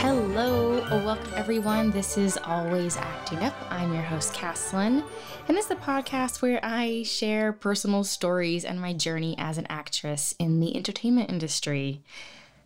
Hello, welcome everyone. This is Always Acting Up. I'm your host, Caslin, and this is the podcast where I share personal stories and my journey as an actress in the entertainment industry.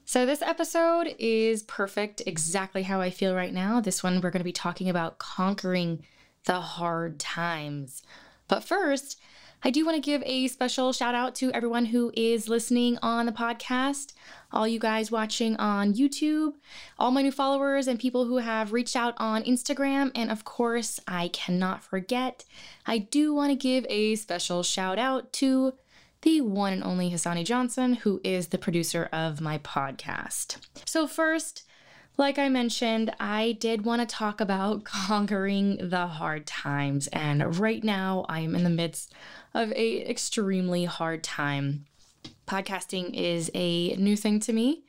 So, this episode is perfect, exactly how I feel right now. This one, we're going to be talking about conquering the hard times. But first, I do want to give a special shout out to everyone who is listening on the podcast, all you guys watching on YouTube, all my new followers, and people who have reached out on Instagram. And of course, I cannot forget, I do want to give a special shout out to the one and only Hassani Johnson, who is the producer of my podcast. So, first, like I mentioned, I did want to talk about conquering the hard times. And right now, I am in the midst of a extremely hard time. Podcasting is a new thing to me.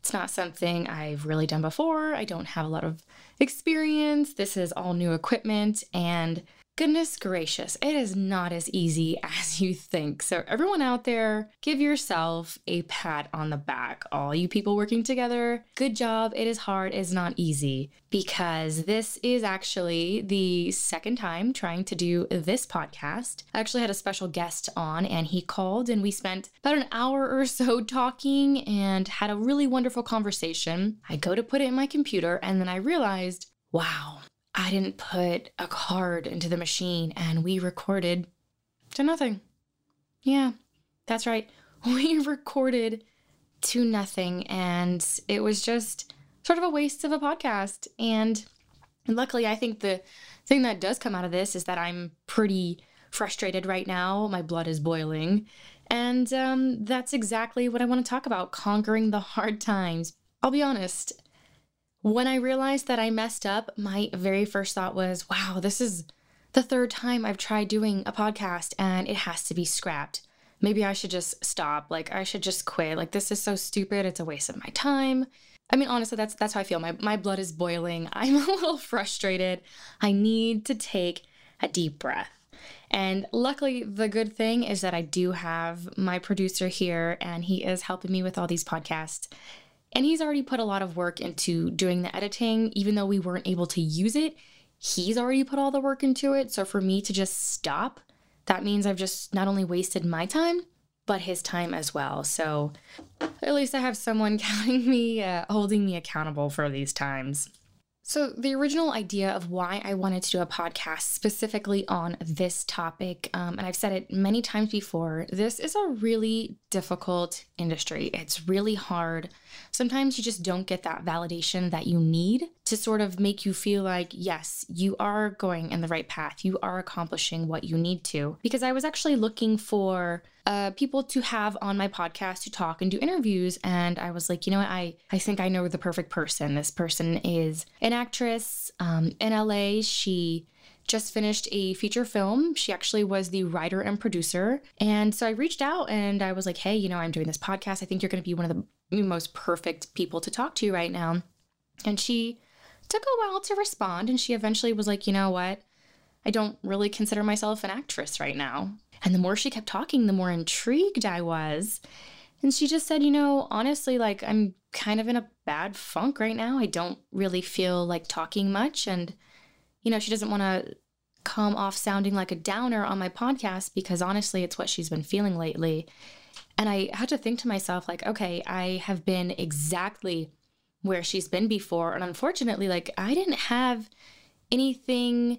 It's not something I've really done before. I don't have a lot of experience. This is all new equipment and Goodness gracious, it is not as easy as you think. So, everyone out there, give yourself a pat on the back. All you people working together, good job. It is hard, it's not easy because this is actually the second time trying to do this podcast. I actually had a special guest on and he called and we spent about an hour or so talking and had a really wonderful conversation. I go to put it in my computer and then I realized, wow, I didn't put a card into the machine and we recorded to nothing. Yeah, that's right. We recorded to nothing and it was just sort of a waste of a podcast. And luckily, I think the thing that does come out of this is that I'm pretty frustrated right now. My blood is boiling. And um, that's exactly what I want to talk about conquering the hard times. I'll be honest, when I realized that I messed up, my very first thought was, wow, this is the third time I've tried doing a podcast and it has to be scrapped. Maybe I should just stop. Like I should just quit. Like this is so stupid. It's a waste of my time. I mean, honestly, that's that's how I feel. My my blood is boiling. I'm a little frustrated. I need to take a deep breath. And luckily, the good thing is that I do have my producer here and he is helping me with all these podcasts. And he's already put a lot of work into doing the editing, even though we weren't able to use it. He's already put all the work into it. So for me to just stop, that means I've just not only wasted my time, but his time as well. So at least I have someone counting me, uh, holding me accountable for these times. So, the original idea of why I wanted to do a podcast specifically on this topic, um, and I've said it many times before, this is a really difficult industry. It's really hard. Sometimes you just don't get that validation that you need to sort of make you feel like, yes, you are going in the right path. You are accomplishing what you need to. Because I was actually looking for uh, people to have on my podcast to talk and do interviews. And I was like, you know what? I, I think I know the perfect person. This person is an actress um, in LA. She just finished a feature film. She actually was the writer and producer. And so I reached out and I was like, hey, you know, I'm doing this podcast. I think you're going to be one of the most perfect people to talk to right now. And she took a while to respond. And she eventually was like, you know what? I don't really consider myself an actress right now. And the more she kept talking, the more intrigued I was. And she just said, you know, honestly, like I'm kind of in a bad funk right now. I don't really feel like talking much. And, you know, she doesn't want to come off sounding like a downer on my podcast because honestly, it's what she's been feeling lately. And I had to think to myself, like, okay, I have been exactly where she's been before. And unfortunately, like, I didn't have anything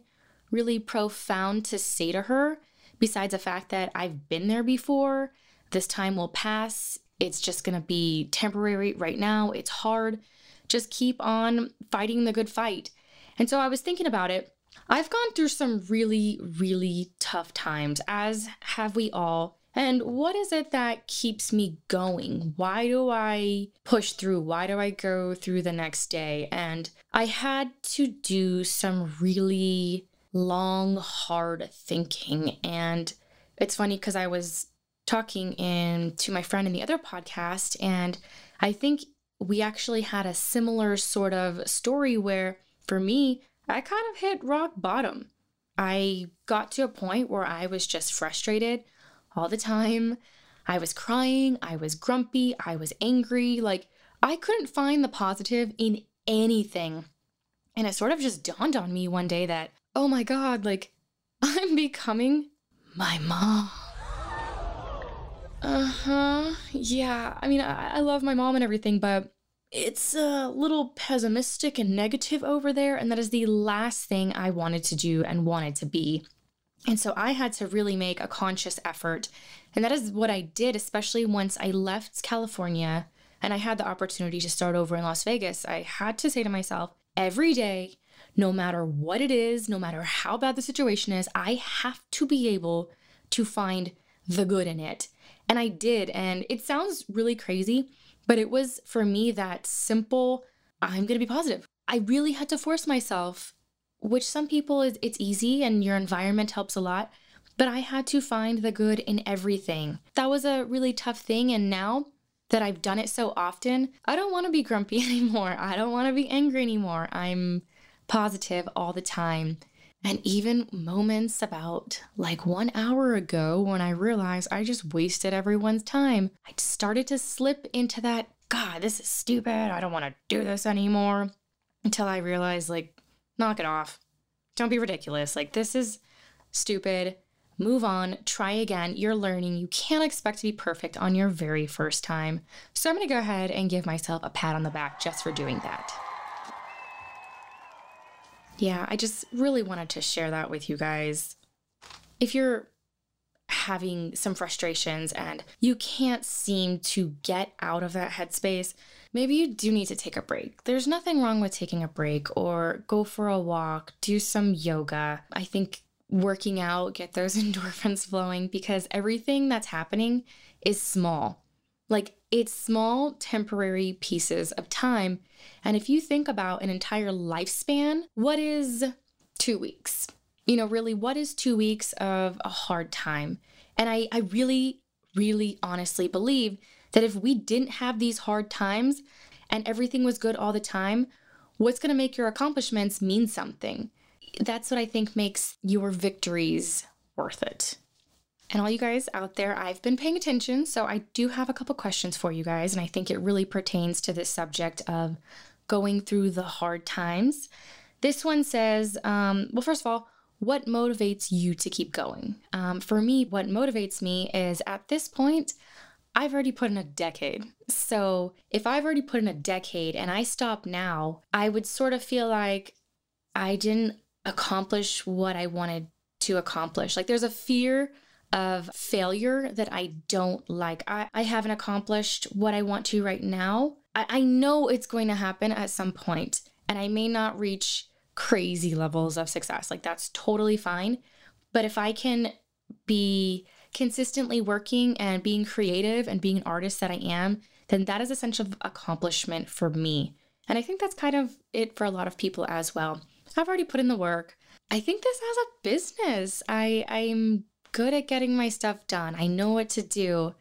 really profound to say to her besides the fact that I've been there before. This time will pass. It's just going to be temporary right now. It's hard. Just keep on fighting the good fight. And so I was thinking about it. I've gone through some really, really tough times, as have we all. And what is it that keeps me going? Why do I push through? Why do I go through the next day? And I had to do some really long, hard thinking. And it's funny because I was talking in to my friend in the other podcast, and I think we actually had a similar sort of story where for me, I kind of hit rock bottom. I got to a point where I was just frustrated all the time. I was crying, I was grumpy, I was angry. Like, I couldn't find the positive in anything. And it sort of just dawned on me one day that, oh my God, like I'm becoming my mom. Uh huh. Yeah. I mean, I, I love my mom and everything, but it's a little pessimistic and negative over there. And that is the last thing I wanted to do and wanted to be. And so I had to really make a conscious effort. And that is what I did, especially once I left California and I had the opportunity to start over in Las Vegas. I had to say to myself, every day, no matter what it is, no matter how bad the situation is, I have to be able to find the good in it. And I did. And it sounds really crazy, but it was for me that simple I'm going to be positive. I really had to force myself, which some people is it's easy and your environment helps a lot, but I had to find the good in everything. That was a really tough thing and now that I've done it so often, I don't want to be grumpy anymore. I don't want to be angry anymore. I'm positive all the time. And even moments about like one hour ago when I realized I just wasted everyone's time, I started to slip into that, God, this is stupid. I don't want to do this anymore. Until I realized, like, knock it off. Don't be ridiculous. Like, this is stupid. Move on, try again. You're learning. You can't expect to be perfect on your very first time. So I'm going to go ahead and give myself a pat on the back just for doing that. Yeah, I just really wanted to share that with you guys. If you're having some frustrations and you can't seem to get out of that headspace, maybe you do need to take a break. There's nothing wrong with taking a break or go for a walk, do some yoga. I think working out, get those endorphins flowing because everything that's happening is small. Like it's small, temporary pieces of time. And if you think about an entire lifespan, what is two weeks? You know, really, what is two weeks of a hard time? And I, I really, really honestly believe that if we didn't have these hard times and everything was good all the time, what's going to make your accomplishments mean something? That's what I think makes your victories worth it. And all you guys out there, I've been paying attention, so I do have a couple questions for you guys, and I think it really pertains to this subject of going through the hard times. This one says, um, well, first of all, what motivates you to keep going? Um, for me, what motivates me is at this point, I've already put in a decade. So if I've already put in a decade and I stop now, I would sort of feel like I didn't accomplish what I wanted to accomplish. Like there's a fear of failure that I don't like. I, I haven't accomplished what I want to right now. I, I know it's going to happen at some point, and I may not reach crazy levels of success. Like, that's totally fine. But if I can be consistently working and being creative and being an artist that I am, then that is a sense of accomplishment for me. And I think that's kind of it for a lot of people as well. I've already put in the work. I think this as a business. I I'm good at getting my stuff done. I know what to do.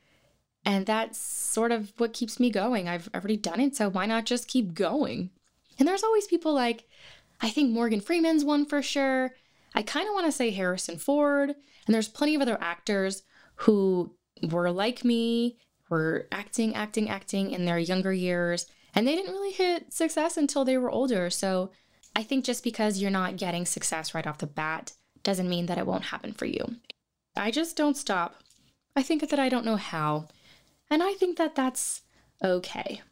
And that's sort of what keeps me going. I've already done it, so why not just keep going? And there's always people like, I think Morgan Freeman's one for sure. I kind of want to say Harrison Ford. And there's plenty of other actors who were like me, were acting, acting, acting in their younger years. And they didn't really hit success until they were older. So I think just because you're not getting success right off the bat doesn't mean that it won't happen for you. I just don't stop. I think that I don't know how. And I think that that's okay.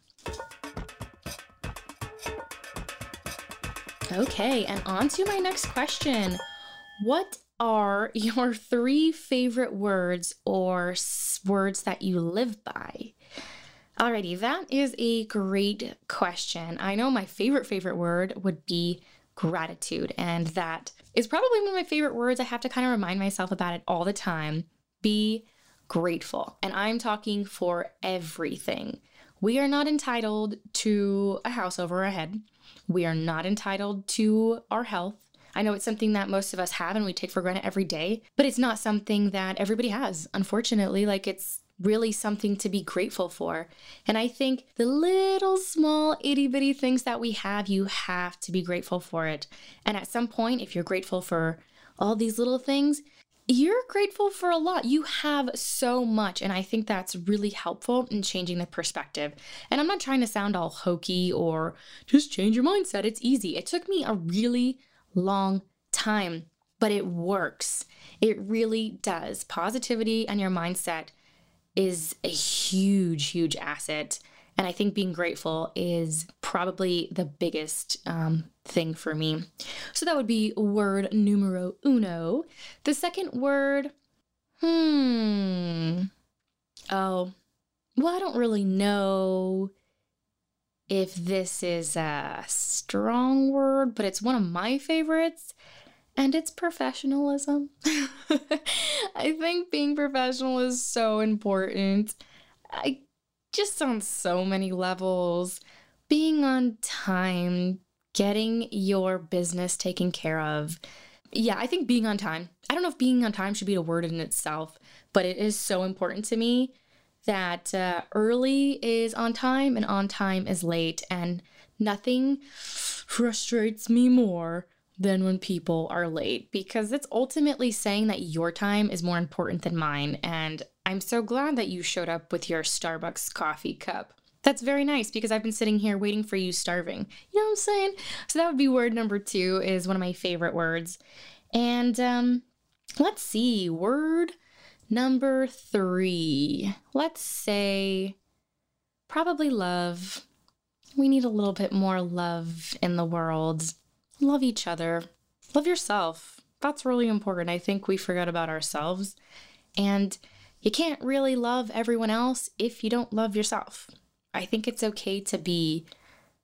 Okay, and on to my next question. What are your three favorite words or words that you live by? Alrighty, that is a great question. I know my favorite, favorite word would be gratitude, and that is probably one of my favorite words. I have to kind of remind myself about it all the time. Be grateful. And I'm talking for everything. We are not entitled to a house over our head. We are not entitled to our health. I know it's something that most of us have and we take for granted every day, but it's not something that everybody has, unfortunately. Like it's really something to be grateful for. And I think the little small itty bitty things that we have, you have to be grateful for it. And at some point, if you're grateful for all these little things, you're grateful for a lot. You have so much. And I think that's really helpful in changing the perspective. And I'm not trying to sound all hokey or just change your mindset. It's easy. It took me a really long time, but it works. It really does. Positivity and your mindset is a huge, huge asset. And I think being grateful is probably the biggest um, thing for me. So that would be word numero uno. The second word, hmm. Oh, well, I don't really know if this is a strong word, but it's one of my favorites, and it's professionalism. I think being professional is so important. I just on so many levels. Being on time, getting your business taken care of. Yeah, I think being on time. I don't know if being on time should be a word in itself, but it is so important to me that uh, early is on time and on time is late. And nothing frustrates me more than when people are late because it's ultimately saying that your time is more important than mine. And I'm so glad that you showed up with your Starbucks coffee cup. That's very nice because I've been sitting here waiting for you starving. You know what I'm saying? So that would be word number two is one of my favorite words. And um, let's see, word number three. Let's say probably love. We need a little bit more love in the world. Love each other. Love yourself. That's really important. I think we forget about ourselves. And you can't really love everyone else if you don't love yourself. I think it's okay to be,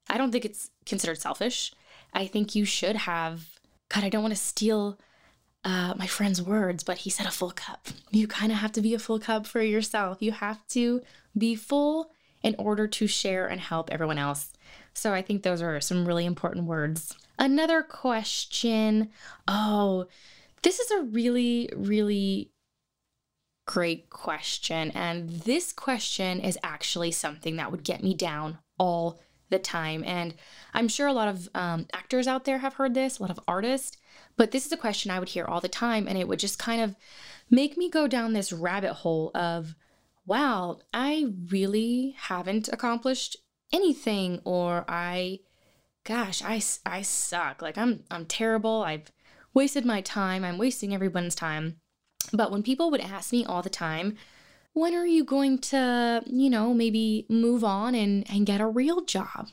I don't think it's considered selfish. I think you should have, God, I don't want to steal uh, my friend's words, but he said a full cup. You kind of have to be a full cup for yourself. You have to be full in order to share and help everyone else. So I think those are some really important words. Another question. Oh, this is a really, really great question. And this question is actually something that would get me down all the time. And I'm sure a lot of um, actors out there have heard this, a lot of artists, but this is a question I would hear all the time. And it would just kind of make me go down this rabbit hole of, wow, I really haven't accomplished anything, or I, gosh, I, I suck. Like I'm, I'm terrible. I've wasted my time. I'm wasting everyone's time. But when people would ask me all the time, when are you going to, you know, maybe move on and, and get a real job?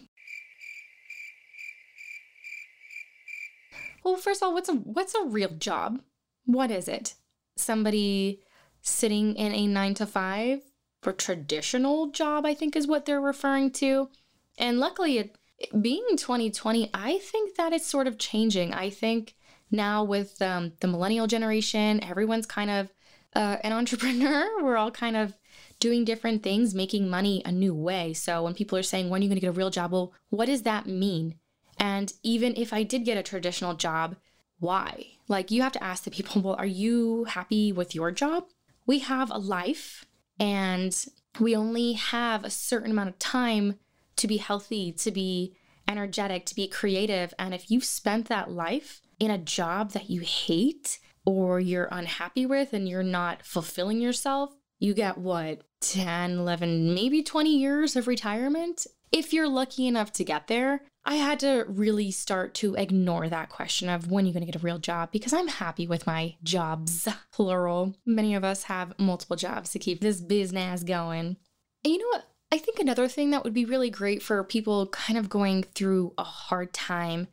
Well, first of all, what's a what's a real job? What is it? Somebody sitting in a 9 to 5 for traditional job, I think is what they're referring to. And luckily it, being 2020, I think that it's sort of changing. I think now with um, the millennial generation, everyone's kind of uh, an entrepreneur. We're all kind of doing different things, making money a new way. So when people are saying, when are you going to get a real job? Well, what does that mean? And even if I did get a traditional job, why? Like you have to ask the people, well, are you happy with your job? We have a life and we only have a certain amount of time to be healthy, to be energetic, to be creative. And if you've spent that life in a job that you hate or you're unhappy with and you're not fulfilling yourself, you get what, 10, 11, maybe 20 years of retirement? If you're lucky enough to get there, I had to really start to ignore that question of when are you're going to get a real job because I'm happy with my jobs, plural. Many of us have multiple jobs to keep this business going. And you know what? I think another thing that would be really great for people kind of going through a hard time,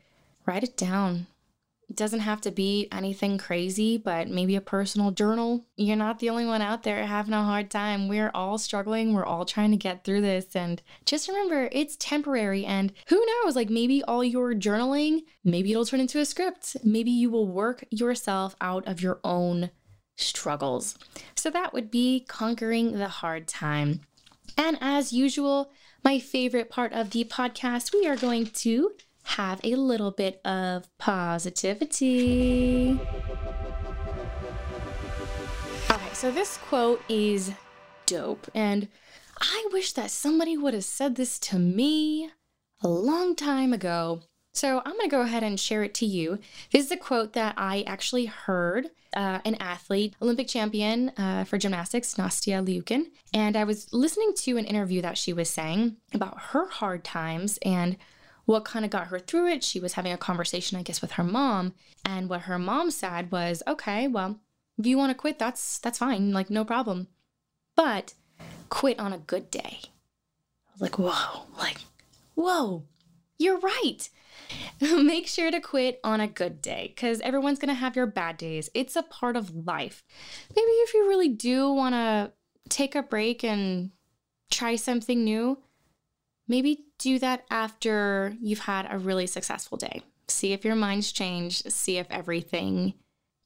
write it down. It doesn't have to be anything crazy, but maybe a personal journal. You're not the only one out there having a hard time. We're all struggling. We're all trying to get through this. And just remember, it's temporary. And who knows, like maybe all your journaling, maybe it'll turn into a script. Maybe you will work yourself out of your own struggles. So that would be conquering the hard time. And as usual, my favorite part of the podcast, we are going to have a little bit of positivity. Okay, so this quote is dope, and I wish that somebody would have said this to me a long time ago. So I'm going to go ahead and share it to you. This is a quote that I actually heard uh, an athlete, Olympic champion uh, for gymnastics, Nastia Liukin. And I was listening to an interview that she was saying about her hard times and what kind of got her through it. She was having a conversation, I guess, with her mom. And what her mom said was, okay, well, if you want to quit, that's that's fine, like no problem. But quit on a good day. I was like, whoa, like, whoa, you're right. Make sure to quit on a good day because everyone's going to have your bad days. It's a part of life. Maybe if you really do want to take a break and try something new, maybe do that after you've had a really successful day. See if your mind's changed, see if everything,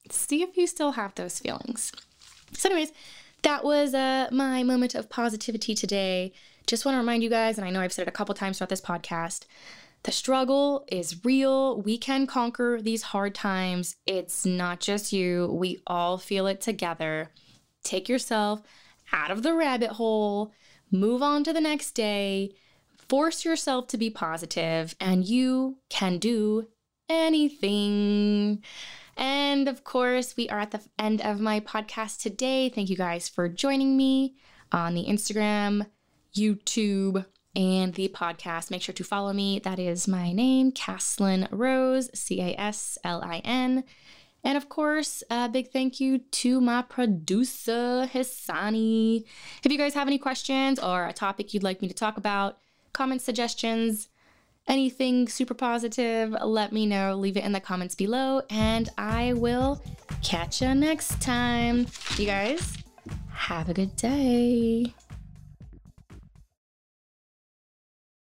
see if you still have those feelings. So, anyways, that was uh, my moment of positivity today. Just want to remind you guys, and I know I've said it a couple times throughout this podcast the struggle is real. We can conquer these hard times. It's not just you, we all feel it together. Take yourself out of the rabbit hole, move on to the next day, force yourself to be positive, and you can do anything. And of course, we are at the end of my podcast today. Thank you guys for joining me on the Instagram, YouTube, and the podcast. Make sure to follow me. That is my name, Caslin Rose, C A S L I N. And of course, a big thank you to my producer, Hassani. If you guys have any questions or a topic you'd like me to talk about, comment suggestions, anything super positive, let me know. Leave it in the comments below, and I will catch you next time. You guys, have a good day.